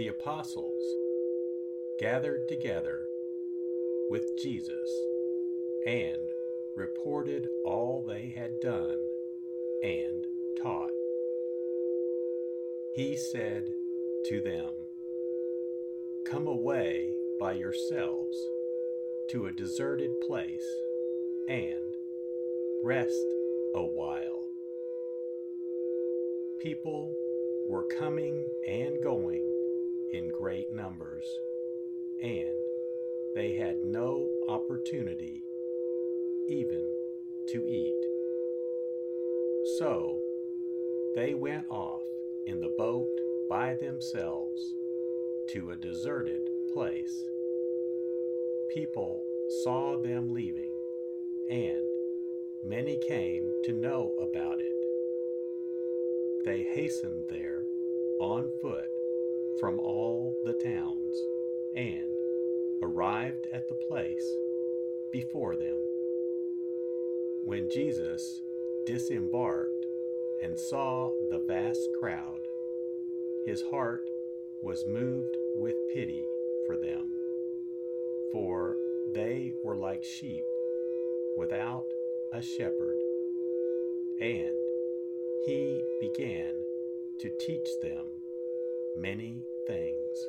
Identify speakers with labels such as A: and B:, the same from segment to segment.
A: The apostles gathered together with Jesus and reported all they had done and taught. He said to them, Come away by yourselves to a deserted place and rest a while. People were coming and going in great numbers, and they had no opportunity even to eat. So they went off in the boat by themselves to a deserted place. People saw them leaving, and many came to know about it. They hastened there on foot from all the towns and arrived at the place before them. When Jesus disembarked and saw the vast crowd, his heart was moved with pity for them, for they were like sheep without a shepherd, and he began to teach them many things.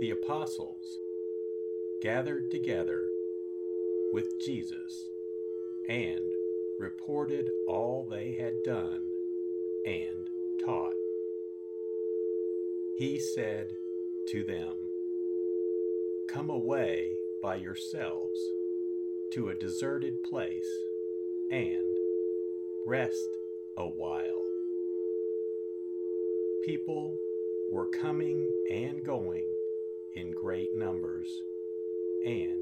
A: The apostles gathered together with Jesus and reported all they had done and taught he said to them, Come away by yourselves to a deserted place and rest a while. People were coming and going in great numbers, and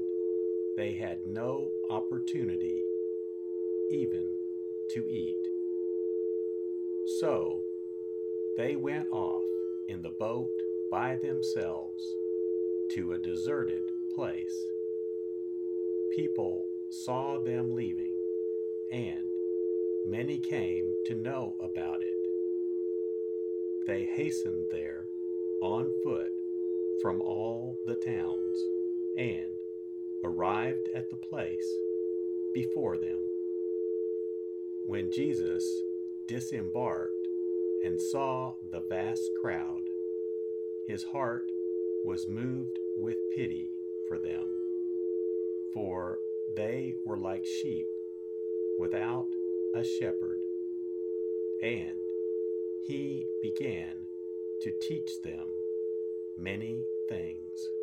A: they had no opportunity even to eat. So they went off in the boat by themselves to a deserted place. People saw them leaving, and many came to know about it. They hastened there on foot from all the towns and arrived at the place before them. When Jesus disembarked, and saw the vast crowd, his heart was moved with pity for them, for they were like sheep without a shepherd. And he began to teach them many things.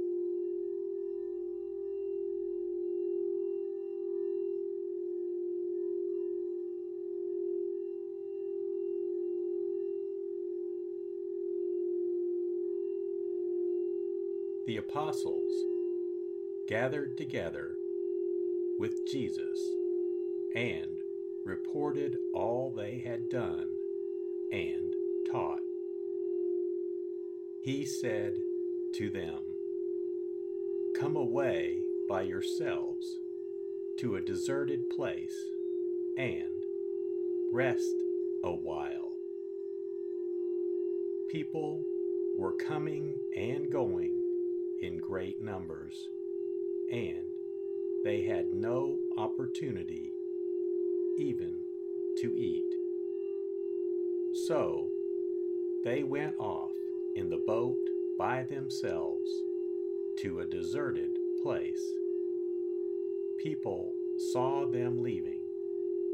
A: The apostles gathered together with Jesus and reported all they had done and taught. He said to them, Come away by yourselves to a deserted place and rest a while. People were coming and going in great numbers, and they had no opportunity even to eat. So they went off in the boat by themselves to a deserted place. People saw them leaving,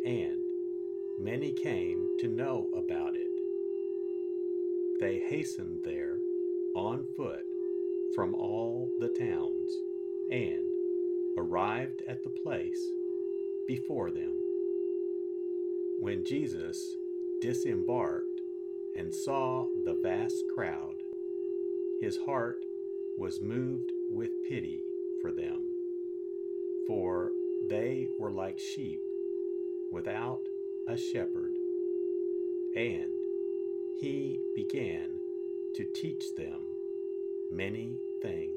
A: and many came to know about it. They hastened there on foot from all the towns and arrived at the place before them. When Jesus disembarked and saw the vast crowd, his heart was moved with pity for them, for they were like sheep without a shepherd, and he began to teach them many things.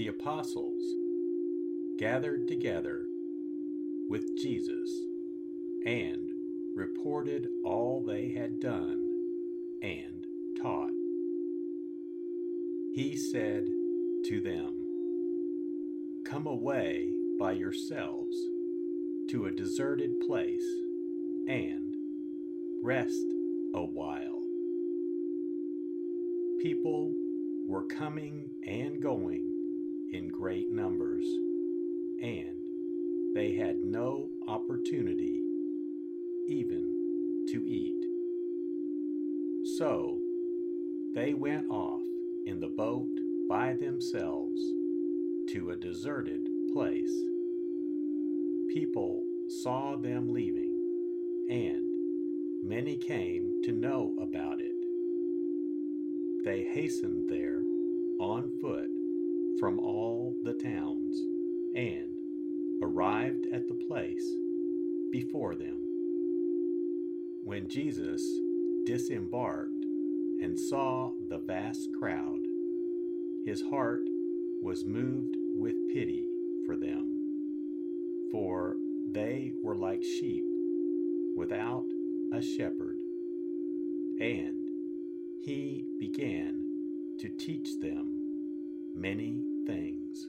A: The apostles gathered together with Jesus and reported all they had done and taught. He said to them, Come away by yourselves to a deserted place and rest a while. People were coming and going in great numbers, and they had no opportunity even to eat. So they went off in the boat by themselves to a deserted place. People saw them leaving, and many came to know about it. They hastened there on foot from all the towns and arrived at the place before them. When Jesus disembarked and saw the vast crowd, his heart was moved with pity for them, for they were like sheep without a shepherd, and he began to teach them many things.